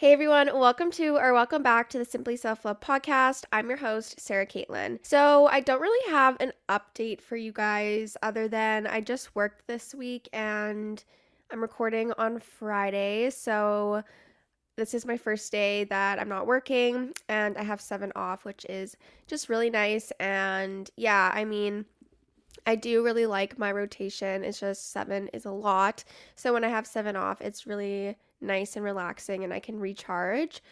Hey everyone, welcome to or welcome back to the Simply Self Love podcast. I'm your host, Sarah Kaitlin. So, I don't really have an update for you guys other than I just worked this week and I'm recording on Friday. So, this is my first day that I'm not working and I have seven off, which is just really nice. And yeah, I mean, I do really like my rotation. It's just seven is a lot. So, when I have seven off, it's really nice and relaxing and I can recharge.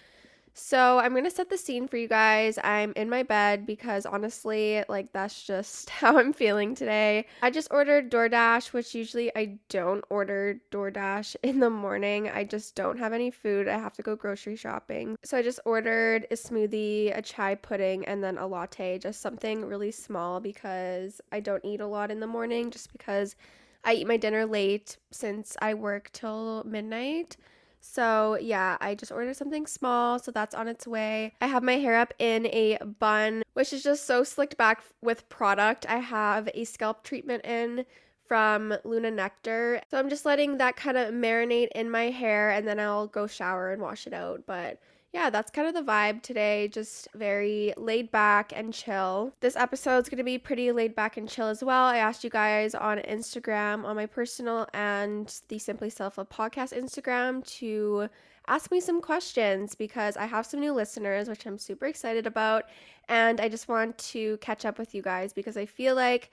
So, I'm going to set the scene for you guys. I'm in my bed because honestly, like that's just how I'm feeling today. I just ordered DoorDash, which usually I don't order DoorDash in the morning. I just don't have any food. I have to go grocery shopping. So, I just ordered a smoothie, a chia pudding, and then a latte, just something really small because I don't eat a lot in the morning just because I eat my dinner late since I work till midnight. So, yeah, I just ordered something small, so that's on its way. I have my hair up in a bun, which is just so slicked back with product. I have a scalp treatment in from Luna Nectar. So, I'm just letting that kind of marinate in my hair and then I'll go shower and wash it out. But yeah, that's kind of the vibe today. Just very laid back and chill. This episode is going to be pretty laid back and chill as well. I asked you guys on Instagram, on my personal and the Simply Self Love podcast Instagram, to ask me some questions because I have some new listeners, which I'm super excited about. And I just want to catch up with you guys because I feel like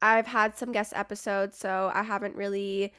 I've had some guest episodes, so I haven't really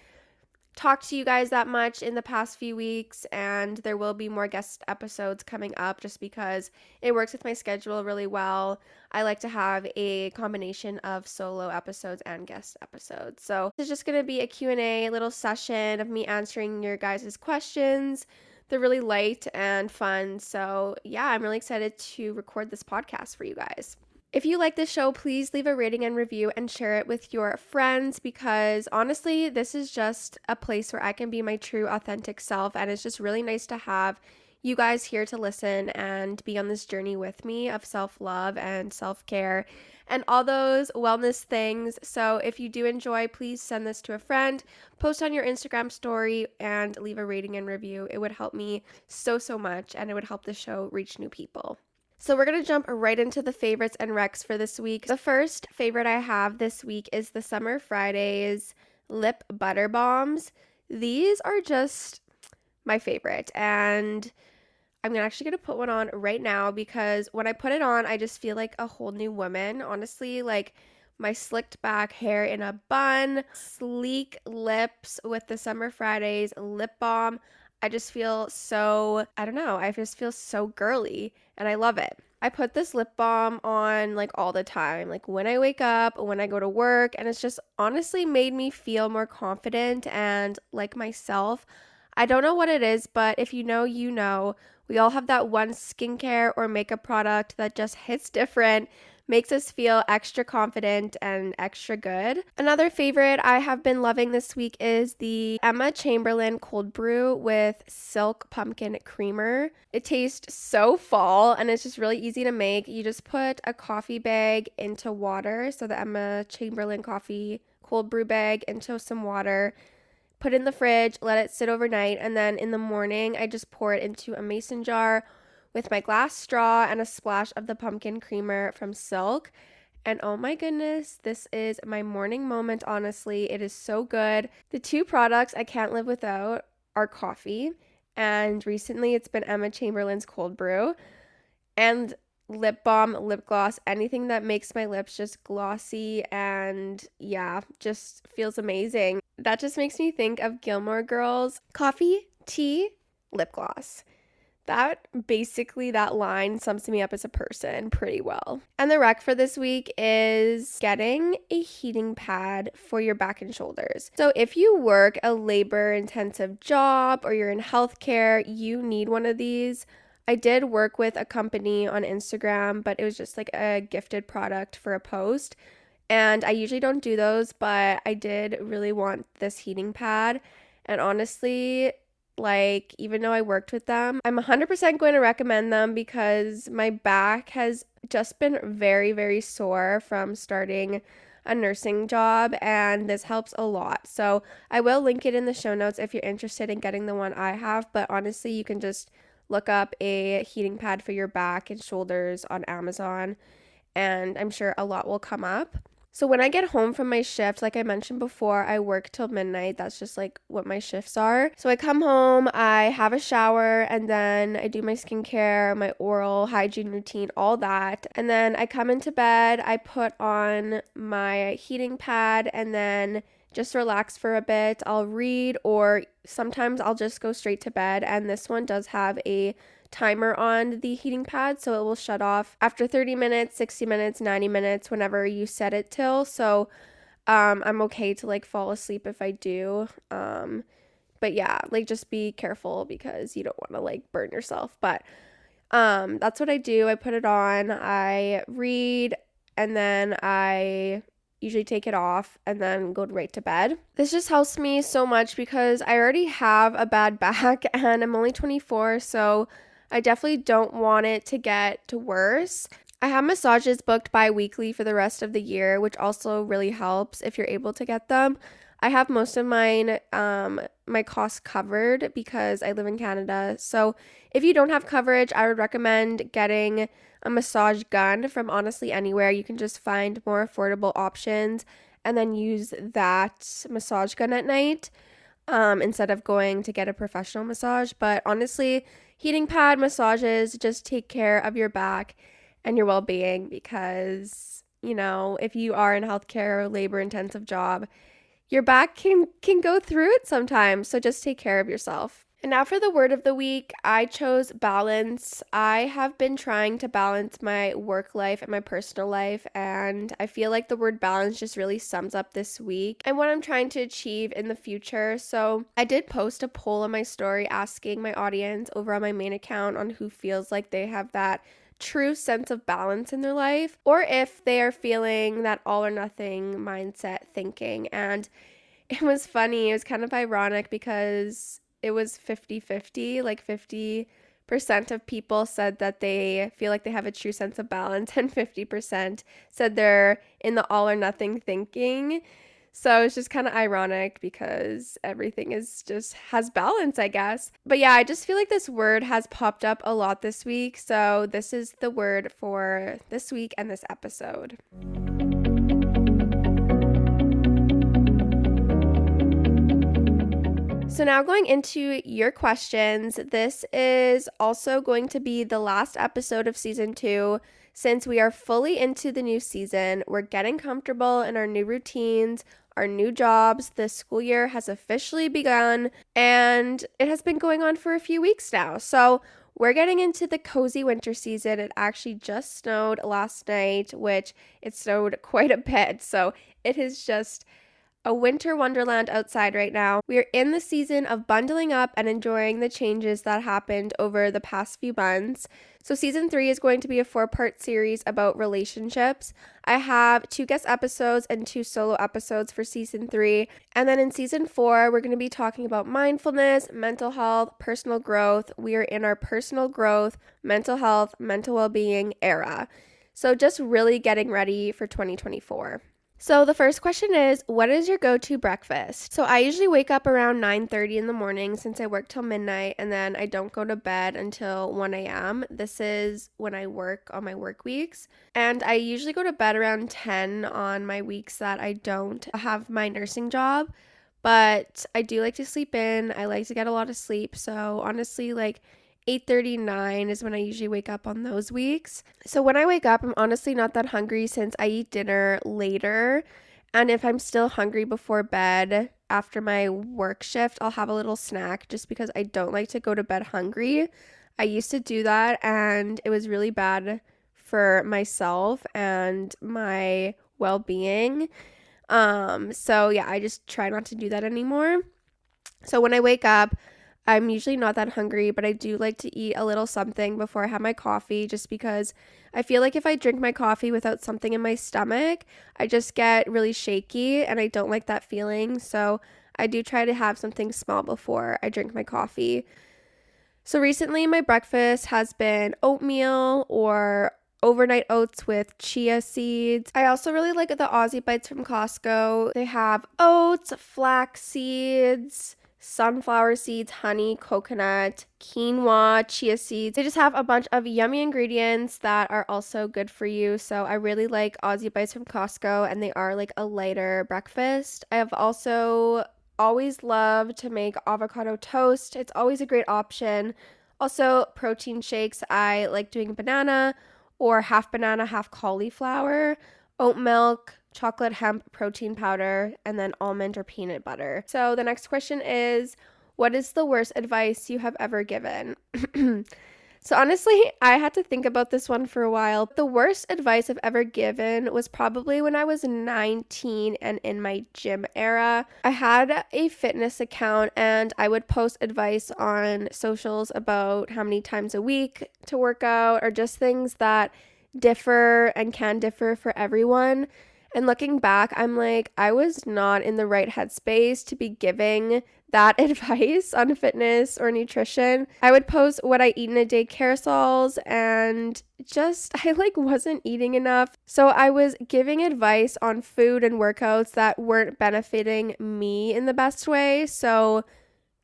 talked to you guys that much in the past few weeks, and there will be more guest episodes coming up just because it works with my schedule really well. I like to have a combination of solo episodes and guest episodes. So this is just going to be a Q&A little session of me answering your guys' questions. They're really light and fun. So, yeah, I'm really excited to record this podcast for you guys. If you like this show, please leave a rating and review and share it with your friends because honestly, this is just a place where I can be my true, authentic self. And it's just really nice to have you guys here to listen and be on this journey with me of self love and self care and all those wellness things. So if you do enjoy, please send this to a friend, post on your Instagram story, and leave a rating and review. It would help me so, so much and it would help the show reach new people. So we're going to jump right into the favorites and recs for this week. The first favorite I have this week is the Summer Fridays Lip Butter Balms. These are just my favorite and I'm actually going to put one on right now because when I put it on, I just feel like a whole new woman. Honestly, like my slicked back hair in a bun, sleek lips with the Summer Fridays lip balm. I just feel so, I don't know, I just feel so girly and I love it. I put this lip balm on like all the time, like when I wake up, when I go to work, and it's just honestly made me feel more confident and like myself. I don't know what it is, but if you know, you know. We all have that one skincare or makeup product that just hits different makes us feel extra confident and extra good. Another favorite I have been loving this week is the Emma Chamberlain cold brew with silk pumpkin creamer. It tastes so fall and it's just really easy to make. You just put a coffee bag into water, so the Emma Chamberlain coffee cold brew bag into some water put in the fridge, let it sit overnight, and then in the morning, I just pour it into a mason jar with my glass straw and a splash of the pumpkin creamer from Silk. And oh my goodness, this is my morning moment, honestly. It is so good. The two products I can't live without are coffee, and recently it's been Emma Chamberlain's cold brew, and lip balm, lip gloss, anything that makes my lips just glossy and yeah, just feels amazing. That just makes me think of Gilmore Girls coffee, tea, lip gloss that basically that line sums me up as a person pretty well. And the rec for this week is getting a heating pad for your back and shoulders. So if you work a labor intensive job or you're in healthcare, you need one of these. I did work with a company on Instagram, but it was just like a gifted product for a post. And I usually don't do those, but I did really want this heating pad. And honestly, like, even though I worked with them, I'm 100% going to recommend them because my back has just been very, very sore from starting a nursing job, and this helps a lot. So, I will link it in the show notes if you're interested in getting the one I have, but honestly, you can just look up a heating pad for your back and shoulders on Amazon, and I'm sure a lot will come up. So when I get home from my shift, like I mentioned before, I work till midnight. That's just like what my shifts are. So I come home, I have a shower, and then I do my skincare, my oral hygiene routine, all that. And then I come into bed, I put on my heating pad, and then just relax for a bit. I'll read, or sometimes I'll just go straight to bed. And this one does have a timer on the heating pad so it will shut off after 30 minutes, 60 minutes, 90 minutes, whenever you set it till. So um, I'm okay to like fall asleep if I do. Um, but yeah, like just be careful because you don't want to like burn yourself. But um, that's what I do. I put it on, I read, and then I usually take it off and then go right to bed. This just helps me so much because I already have a bad back and I'm only 24, so I definitely don't want it to get to worse. I have massages booked bi weekly for the rest of the year, which also really helps if you're able to get them. I have most of mine, um, my costs covered because I live in Canada. So if you don't have coverage, I would recommend getting a massage gun from honestly anywhere. You can just find more affordable options and then use that massage gun at night um, instead of going to get a professional massage. But honestly, heating pad massages just take care of your back and your well being because, you know, if you are in healthcare or labor intensive job, your back can can go through it sometimes. So just take care of yourself. And now for the word of the week, I chose balance. I have been trying to balance my work life and my personal life, and I feel like the word balance just really sums up this week and what I'm trying to achieve in the future. So, I did post a poll on my story asking my audience over on my main account on who feels like they have that true sense of balance in their life or if they are feeling that all or nothing mindset thinking. And it was funny, it was kind of ironic because it was 50 50. Like 50% of people said that they feel like they have a true sense of balance, and 50% said they're in the all or nothing thinking. So it's just kind of ironic because everything is just has balance, I guess. But yeah, I just feel like this word has popped up a lot this week. So this is the word for this week and this episode. So, now going into your questions, this is also going to be the last episode of season two. Since we are fully into the new season, we're getting comfortable in our new routines, our new jobs. The school year has officially begun and it has been going on for a few weeks now. So, we're getting into the cozy winter season. It actually just snowed last night, which it snowed quite a bit. So, it is just a winter wonderland outside right now. We are in the season of bundling up and enjoying the changes that happened over the past few months. So, season three is going to be a four part series about relationships. I have two guest episodes and two solo episodes for season three. And then in season four, we're going to be talking about mindfulness, mental health, personal growth. We are in our personal growth, mental health, mental well being era. So, just really getting ready for 2024. So the first question is, what is your go-to breakfast? So I usually wake up around 9:30 in the morning since I work till midnight and then I don't go to bed until 1 a.m. This is when I work on my work weeks. And I usually go to bed around 10 on my weeks that I don't have my nursing job. But I do like to sleep in. I like to get a lot of sleep. So honestly, like 8:39 is when I usually wake up on those weeks. So when I wake up, I'm honestly not that hungry since I eat dinner later. And if I'm still hungry before bed after my work shift, I'll have a little snack just because I don't like to go to bed hungry. I used to do that and it was really bad for myself and my well-being. Um so yeah, I just try not to do that anymore. So when I wake up, I'm usually not that hungry, but I do like to eat a little something before I have my coffee just because I feel like if I drink my coffee without something in my stomach, I just get really shaky and I don't like that feeling. So I do try to have something small before I drink my coffee. So recently, my breakfast has been oatmeal or overnight oats with chia seeds. I also really like the Aussie Bites from Costco. They have oats, flax seeds sunflower seeds, honey, coconut, quinoa, chia seeds. They just have a bunch of yummy ingredients that are also good for you. So I really like Aussie Bites from Costco and they are like a lighter breakfast. I have also always loved to make avocado toast. It's always a great option. Also, protein shakes. I like doing banana or half banana, half cauliflower, oat milk, chocolate hemp protein powder, and then almond or peanut butter. So the next question is What is the worst advice you have ever given? so honestly, I had to think about this one for a while. The worst advice I've ever given was probably when I was 19 and in my gym era. I had a fitness account and I would post advice on socials about how many times a week to work out or just things that differ and can differ for everyone. And looking back, I'm like, I was not in the right headspace to be giving that advice on fitness or nutrition. I would post what I eat in a day carousels and just, I like wasn't eating enough. So I was giving advice on food and workouts that weren't benefiting me in the best way. So,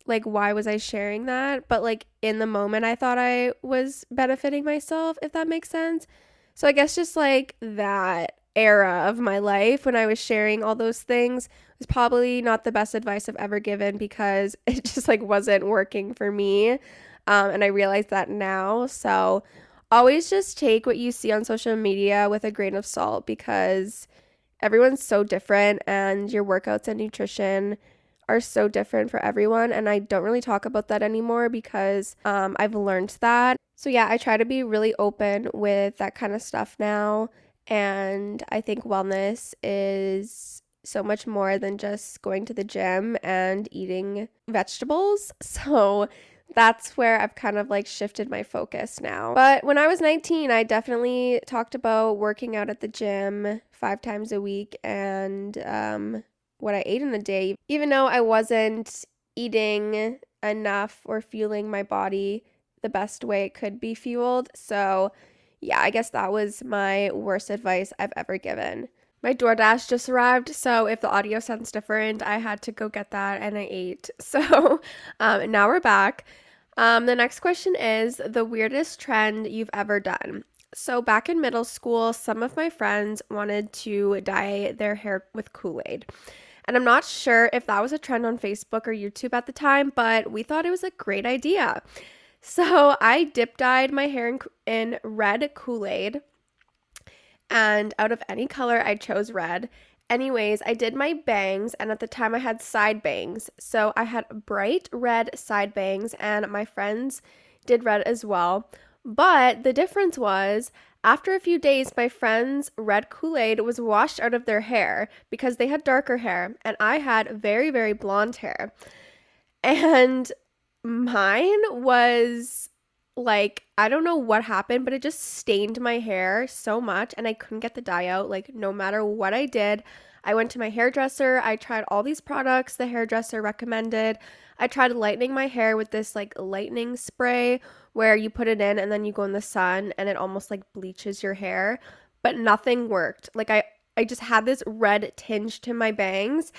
like, why was I sharing that? But, like, in the moment, I thought I was benefiting myself, if that makes sense. So, I guess just like that era of my life when I was sharing all those things was probably not the best advice I've ever given because it just like wasn't working for me. Um, and I realize that now. So always just take what you see on social media with a grain of salt because everyone's so different and your workouts and nutrition are so different for everyone. And I don't really talk about that anymore because um, I've learned that. So, yeah, I try to be really open with that kind of stuff now and I think wellness is so much more than just going to the gym and eating vegetables. So that's where I've kind of like shifted my focus now. But when I was 19, I definitely talked about working out at the gym five times a week and um, what I ate in a day, even though I wasn't eating enough or fueling my body the best way it could be fueled. So yeah, I guess that was my worst advice I've ever given. My DoorDash just arrived, so if the audio sounds different, I had to go get that and I ate. So um, now we're back. Um, the next question is the weirdest trend you've ever done. So, back in middle school, some of my friends wanted to dye their hair with Kool Aid. And I'm not sure if that was a trend on Facebook or YouTube at the time, but we thought it was a great idea. So I dip dyed my hair in, in red Kool Aid. And out of any color, I chose red. Anyways, I did my bangs, and at the time I had side bangs. So I had bright red side bangs, and my friends did red as well. But the difference was, after a few days, my friends' red Kool Aid was washed out of their hair because they had darker hair, and I had very, very blonde hair. And Mine was like I don't know what happened, but it just stained my hair so much and I couldn't get the dye out like no matter what I did. I went to my hairdresser. I tried all these products the hairdresser recommended. I tried lightening my hair with this like lightening spray where you put it in and then you go in the sun and it almost like bleaches your hair, but nothing worked. Like I I just had this red tinge to my bangs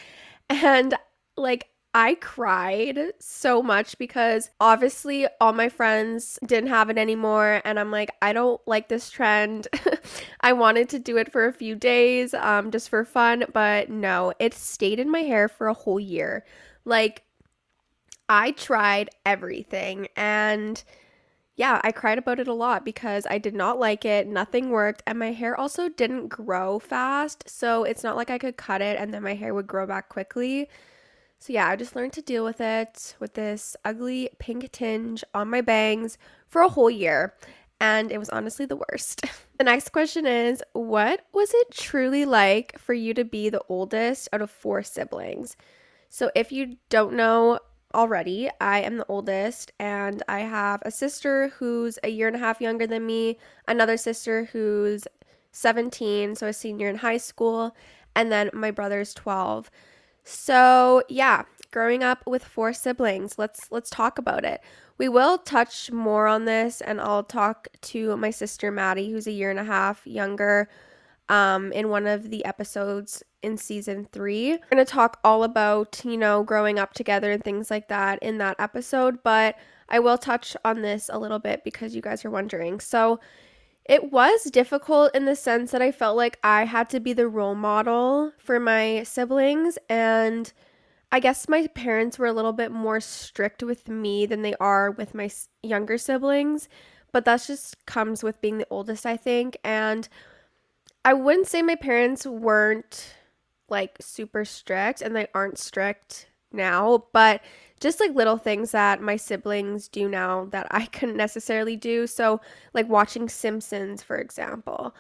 and like I cried so much because obviously all my friends didn't have it anymore. And I'm like, I don't like this trend. I wanted to do it for a few days um, just for fun, but no, it stayed in my hair for a whole year. Like, I tried everything and yeah, I cried about it a lot because I did not like it. Nothing worked. And my hair also didn't grow fast. So it's not like I could cut it and then my hair would grow back quickly. So yeah, I just learned to deal with it with this ugly pink tinge on my bangs for a whole year. And it was honestly the worst. the next question is What was it truly like for you to be the oldest out of four siblings? So, if you don't know already, I am the oldest, and I have a sister who's a year and a half younger than me, another sister who's 17, so a senior in high school, and then my brother's 12. So, yeah, growing up with four siblings, let's let's talk about it. We will touch more on this and I'll talk to my sister Maddie who's a year and a half younger um, in one of the episodes in season three. We're going to talk all about, you know, growing up together and things like that in that episode, but I will touch on this a little bit because you guys are wondering. So, it was difficult in the sense that I felt like I had to be the role model for my siblings. And I guess my parents were a little bit more strict with me than they are with my younger siblings. But that just comes with being the oldest, I think. And I wouldn't say my parents weren't like super strict and they aren't strict now, but just like little things that my siblings do now that I couldn't necessarily do. So, like watching Simpsons, for example.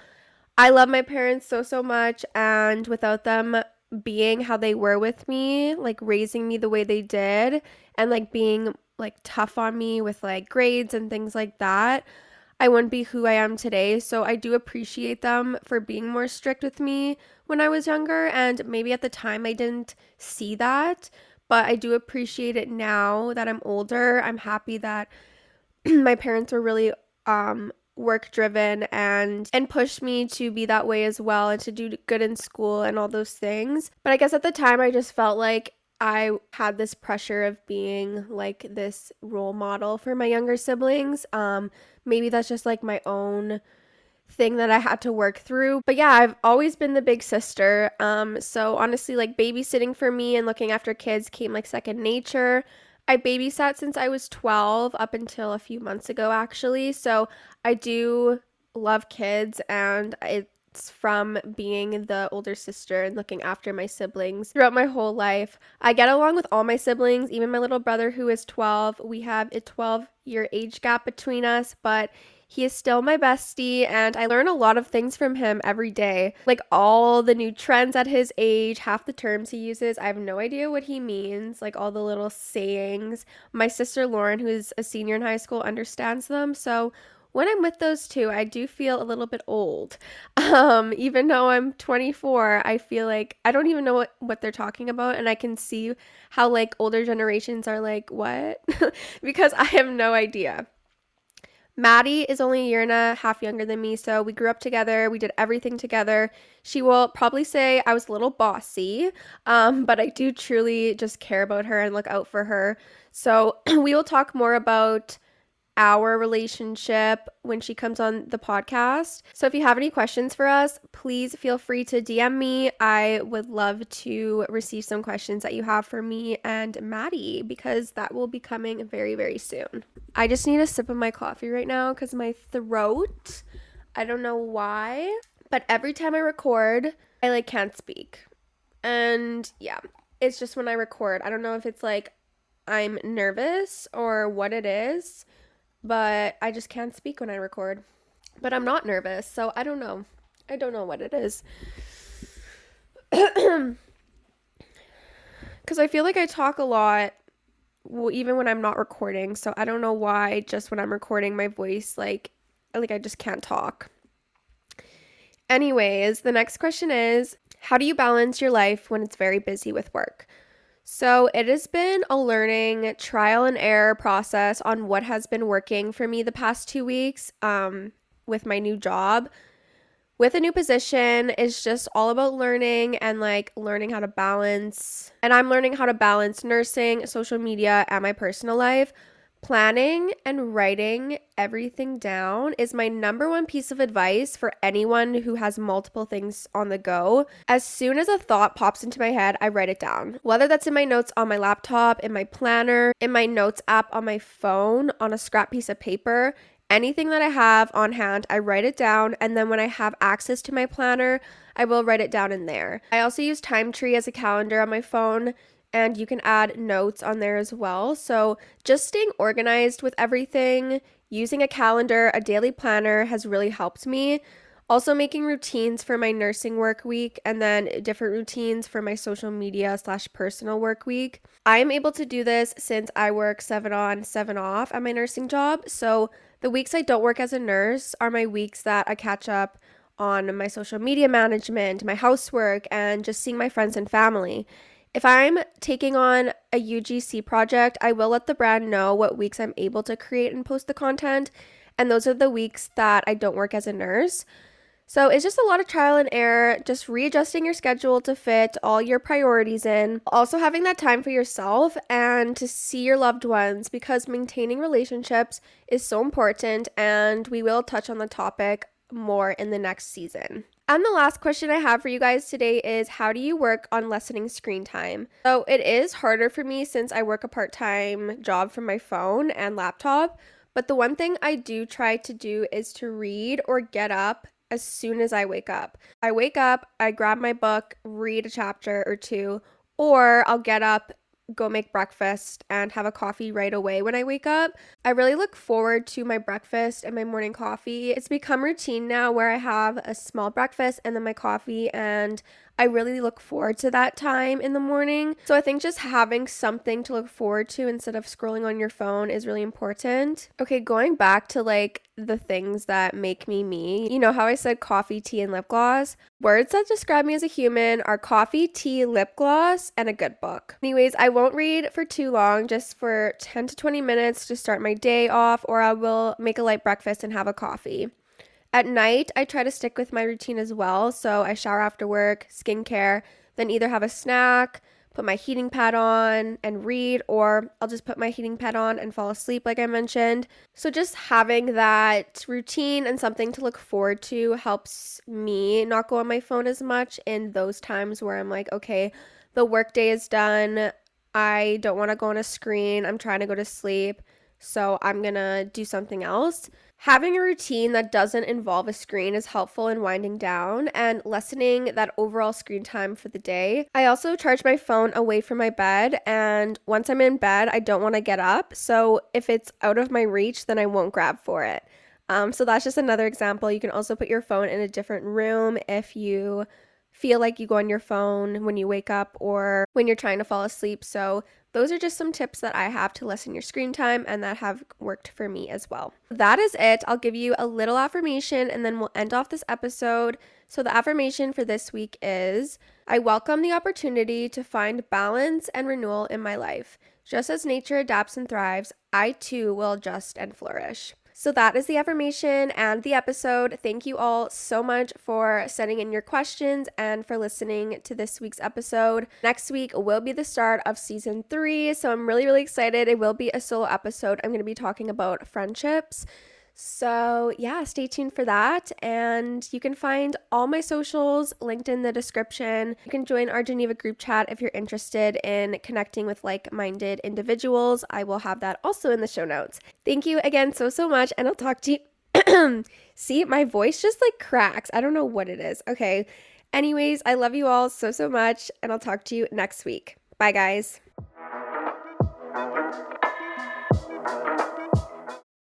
I love my parents so, so much, and without them being how they were with me, like raising me the way they did, and like being like tough on me with like grades and things like that, I wouldn't be who I am today. So I do appreciate them for being more strict with me when I was younger. And maybe at the time I didn't see that, but I do appreciate it now that I'm older. I'm happy that my parents were really um work driven and and pushed me to be that way as well and to do good in school and all those things. But I guess at the time I just felt like I had this pressure of being like this role model for my younger siblings. Um maybe that's just like my own thing that I had to work through. But yeah, I've always been the big sister. Um, so honestly, like babysitting for me and looking after kids came like second nature. I babysat since I was 12 up until a few months ago, actually. So I do love kids and it's from being the older sister and looking after my siblings throughout my whole life. I get along with all my siblings, even my little brother who is 12. We have a 12 year age gap between us, but he is still my bestie, and I learn a lot of things from him every day. Like all the new trends at his age, half the terms he uses, I have no idea what he means. Like all the little sayings. My sister Lauren, who's a senior in high school, understands them. So when I'm with those two, I do feel a little bit old. Um, even though I'm 24, I feel like I don't even know what, what they're talking about. And I can see how like older generations are like, what? because I have no idea. Maddie is only a year and a half younger than me, so we grew up together. We did everything together. She will probably say I was a little bossy, um, but I do truly just care about her and look out for her. So we will talk more about our relationship when she comes on the podcast. So if you have any questions for us, please feel free to DM me. I would love to receive some questions that you have for me and Maddie because that will be coming very, very soon. I just need a sip of my coffee right now because my throat, I don't know why, but every time I record, I like can't speak. And yeah, it's just when I record. I don't know if it's like I'm nervous or what it is but I just can't speak when I record. But I'm not nervous, so I don't know. I don't know what it is. Because I feel like I talk a lot, well, even when I'm not recording. So I don't know why just when I'm recording, my voice, like, like I just can't talk. Anyways, the next question is How do you balance your life when it's very busy with work? So, it has been a learning trial and error process on what has been working for me the past two weeks um, with my new job. With a new position, it's just all about learning and like learning how to balance. And I'm learning how to balance nursing, social media, and my personal life Planning and writing everything down is my number one piece of advice for anyone who has multiple things on the go. As soon as a thought pops into my head, I write it down. Whether that's in my notes on my laptop, in my planner, in my notes app on my phone, on a scrap piece of paper, anything that I have on hand, I write it down. And then when I have access to my planner, I will write it down in there. I also use TimeTree as a calendar on my phone and you can add notes on there as well. So, just staying organized with everything, using a calendar, a daily planner has really helped me. Also, making routines for my nursing work week and then different routines for my social media slash personal work week. I am able to do this since I work seven on, seven off at my nursing job. So, the weeks I don't work as a nurse are my weeks that I catch up on my social media management, my housework, and just seeing my friends and family. If I'm taking on a UGC project, I will let the brand know what weeks I'm able to create and post the content. And those are the weeks that I don't work as a nurse. So it's just a lot of trial and error, just readjusting your schedule to fit all your priorities in. Also, having that time for yourself and to see your loved ones because maintaining relationships is so important. And we will touch on the topic more in the next season. And the last question I have for you guys today is how do you work on lessening screen time? So it is harder for me since I work a part time job from my phone and laptop. But the one thing I do try to do is to read or get up as soon as I wake up. I wake up, I grab my book, read a chapter or two, or I'll get up go make breakfast and have a coffee right away when I wake up. I really look forward to my breakfast and my morning coffee. It's become routine now where I have a small breakfast and then my coffee and I really look forward to that time in the morning. So I think just having something to look forward to instead of scrolling on your phone is really important. Okay, going back to like the things that make me me, you know how I said coffee, tea, and lip gloss? Words that describe me as a human are coffee, tea, lip gloss, and a good book. Anyways, I won't read for too long, just for 10 to 20 minutes to start my day off, or I will make a light breakfast and have a coffee. At night, I try to stick with my routine as well. So I shower after work, skincare, then either have a snack, put my heating pad on and read, or I'll just put my heating pad on and fall asleep, like I mentioned. So just having that routine and something to look forward to helps me not go on my phone as much in those times where I'm like, okay, the workday is done. I don't want to go on a screen. I'm trying to go to sleep. So I'm to do something else. Having a routine that doesn't involve a screen is helpful in winding down and lessening that overall screen time for the day. I also charge my phone away from my bed, and once I'm in bed, I don't want to get up. So if it's out of my reach, then I won't grab for it. Um, so that's just another example. You can also put your phone in a different room if you feel like you go on your phone when you wake up or when you're trying to fall asleep. So those are just some tips that I have to lessen your screen time and that have worked for me as well. That is it. I'll give you a little affirmation and then we'll end off this episode. So, the affirmation for this week is I welcome the opportunity to find balance and renewal in my life. Just as nature adapts and thrives, I too will adjust and flourish. So that is the affirmation and the episode. Thank you all so much for sending in your questions and for listening to this week's episode. Next week will be the start of season three. So I'm really, really excited. It will be a solo episode. I'm going to be talking about friendships. So, yeah, stay tuned for that. And you can find all my socials linked in the description. You can join our Geneva group chat if you're interested in connecting with like minded individuals. I will have that also in the show notes. Thank you again so, so much. And I'll talk to you. See, my voice just like cracks. I don't know what it is. Okay. Anyways, I love you all so, so much. And I'll talk to you next week. Bye, guys.